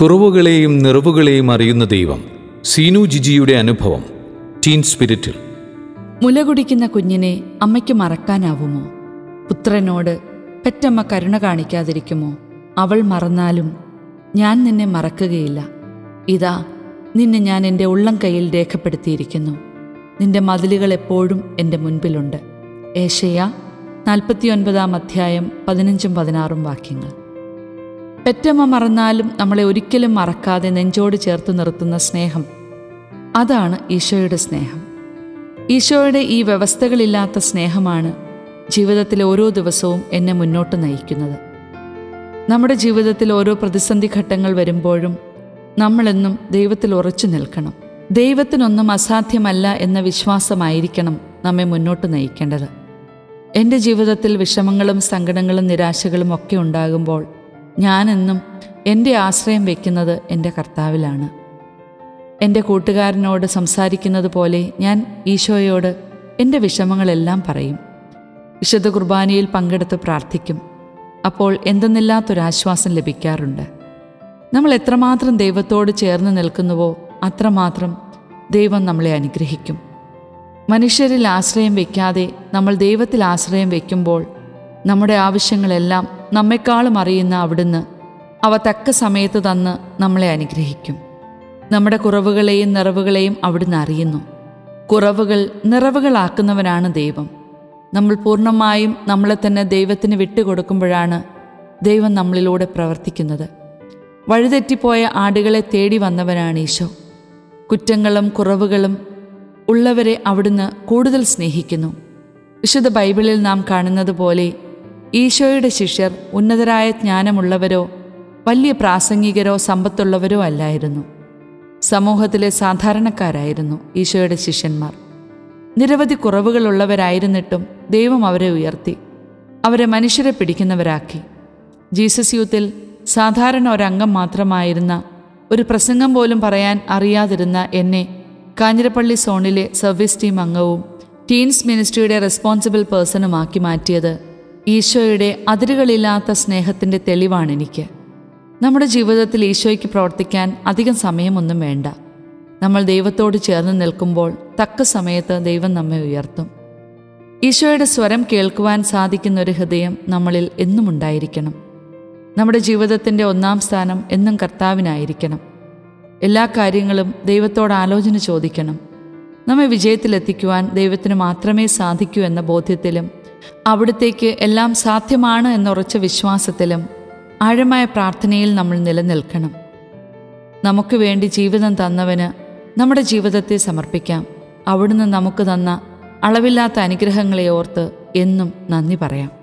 കുറവുകളെയും നിറവുകളെയും അറിയുന്ന ദൈവം സീനു ജിജിയുടെ അനുഭവം ടീൻ സ്പിരിറ്റിൽ. മുല കുടിക്കുന്ന കുഞ്ഞിനെ അമ്മയ്ക്ക് മറക്കാനാവുമോ? പുത്രനോട് പെറ്റമ്മ കരുണ കാണിക്കാതിരിക്കുമോ? അവൾ മറന്നാലും ഞാൻ നിന്നെ മറക്കുകയില്ല. ഇതാ നിന്നെ ഞാൻ എന്റെ ഉള്ളം കയ്യിൽ രേഖപ്പെടുത്തിയിരിക്കുന്നു. നിന്റെ മതിലുകൾ എപ്പോഴും എന്റെ മുൻപിലുണ്ട്. ഏഷയ നാൽപ്പത്തിയൊൻപതാം അധ്യായം പതിനഞ്ചും പതിനാറും വാക്യങ്ങൾ. പെറ്റമ്മ മറന്നാലും നമ്മളെ ഒരിക്കലും മറക്കാതെ നെഞ്ചോട് ചേർത്ത് നിർത്തുന്ന സ്നേഹം. അതാണ് ഈശോയുടെ സ്നേഹം. ഈശോയുടെ ഈ വ്യവസ്ഥകളില്ലാത്ത സ്നേഹമാണ് ജീവിതത്തിലെ ഓരോ ദിവസവും എന്നെ മുന്നോട്ട് നയിക്കുന്നത്. നമ്മുടെ ജീവിതത്തിൽ ഓരോ പ്രതിസന്ധി ഘട്ടങ്ങൾ വരുമ്പോഴും നമ്മളെന്നും ദൈവത്തിൽ ഉറച്ചു നിൽക്കണം. ദൈവത്തിനൊന്നും അസാധ്യമല്ല എന്ന വിശ്വാസമായിരിക്കണം നമ്മെ മുന്നോട്ട് നയിക്കേണ്ടത്. എന്റെ ജീവിതത്തിൽ വിഷമങ്ങളും സങ്കടങ്ങളും നിരാശകളും ഒക്കെ ഉണ്ടാകുമ്പോൾ ഞാനെന്നും എന്റെ ആശ്രയം വയ്ക്കുന്നത് എന്റെ കർത്താവിലാണ്. എന്റെ കൂട്ടുകാരനോട് സംസാരിക്കുന്നത് പോലെ ഞാൻ ഈശോയോട് എന്റെ വിഷമങ്ങളെല്ലാം പറയും. വിശുദ്ധ കുർബാനയിൽ പങ്കെടുത്ത് പ്രാർത്ഥിക്കും. അപ്പോൾ എന്തെന്നില്ലാത്തൊരാശ്വാസം ലഭിക്കാറുണ്ട്. നമ്മൾ എത്രമാത്രം ദൈവത്തോട് ചേർന്ന് നിൽക്കുന്നുവോ അത്രമാത്രം ദൈവം നമ്മളെ അനുഗ്രഹിക്കും. മനുഷ്യരിൽ ആശ്രയം വയ്ക്കാതെ നമ്മൾ ദൈവത്തിൽ ആശ്രയം വയ്ക്കുമ്പോൾ നമ്മുടെ ആവശ്യങ്ങളെല്ലാം നമ്മെക്കാളും അറിയുന്ന അവിടുന്ന് അവ തക്ക സമയത്ത് തന്ന് നമ്മളെ അനുഗ്രഹിക്കും. നമ്മുടെ കുറവുകളെയും നിറവുകളെയും അവിടുന്ന് അറിയുന്നു. കുറവുകൾ നിറവുകളാക്കുന്നവനാണ് ദൈവം. നമ്മൾ പൂർണമായും നമ്മളെ തന്നെ ദൈവത്തിന് വിട്ടുകൊടുക്കുമ്പോഴാണ് ദൈവം നമ്മളിലൂടെ പ്രവർത്തിക്കുന്നത്. വഴിതെറ്റിപ്പോയ ആടുകളെ തേടി വന്നവനാണ് ഈശോ. കുറ്റങ്ങളും കുറവുകളും ഉള്ളവരെ അവിടുന്ന് കൂടുതൽ സ്നേഹിക്കുന്നു. വിശുദ്ധ ബൈബിളിൽ നാം കാണുന്നത് പോലെ ഈശോയുടെ ശിഷ്യർ ഉന്നതരായ ജ്ഞാനമുള്ളവരോ വലിയ പ്രാസംഗികരോ സമ്പത്തുള്ളവരോ അല്ലായിരുന്നു. സമൂഹത്തിലെ സാധാരണക്കാരായിരുന്നു ഈശോയുടെ ശിഷ്യന്മാർ. നിരവധി കുറവുകളുള്ളവരായിരുന്നിട്ടും ദൈവം അവരെ ഉയർത്തി അവരെ മനുഷ്യരെ പിടിക്കുന്നവരാക്കി. ജീസസ് യൂത്തിൽ സാധാരണ ഒരംഗം മാത്രമായിരുന്ന ഒരു പ്രസംഗം പോലും പറയാൻ അറിയാതിരുന്ന എന്നെ കാഞ്ഞിരപ്പള്ളി സോണിലെ സർവീസ് ടീം അംഗവും ടീൻസ് മിനിസ്ട്രിയുടെ റെസ്പോൺസിബിൾ പേഴ്സണുമാക്കി മാറ്റിയത് ഈശോയുടെ അതിരുകളില്ലാത്ത സ്നേഹത്തിന്റെ തെളിവാണെനിക്ക് നമ്മുടെ ജീവിതത്തിൽ ഈശോയ്ക്ക് പ്രവർത്തിക്കാൻ അധികം സമയമൊന്നും വേണ്ട. നമ്മൾ ദൈവത്തോട് ചേർന്ന് നിൽക്കുമ്പോൾ തക്ക സമയത്ത് ദൈവം നമ്മെ ഉയർത്തും. ഈശോയുടെ സ്വരം കേൾക്കുവാൻ സാധിക്കുന്ന ഒരു ഹൃദയം നമ്മളിൽ എന്നും ഉണ്ടായിരിക്കണം. നമ്മുടെ ജീവിതത്തിന്റെ ഒന്നാം സ്ഥാനം എന്നും കർത്താവിനായിരിക്കണം. എല്ലാ കാര്യങ്ങളും ദൈവത്തോട് ആലോചന ചോദിക്കണം. നമ്മെ വിജയത്തിലെത്തിക്കുവാൻ ദൈവത്തിന് മാത്രമേ സാധിക്കൂ എന്ന ബോധ്യത്തിലും അവിടത്തേക്ക് എല്ലാം സാധ്യമാണ് എന്നുറച്ച വിശ്വാസത്തിലും ആഴമായ പ്രാർത്ഥനയിൽ നമ്മൾ നിലനിൽക്കണം. നമുക്ക് വേണ്ടി ജീവിതം തന്നവന് നമ്മുടെ ജീവിതത്തെ സമർപ്പിക്കാം. അവിടുന്ന് നമുക്ക് തന്ന അളവില്ലാത്ത അനുഗ്രഹങ്ങളെ ഓർത്ത് എന്നും നന്ദി പറയാം.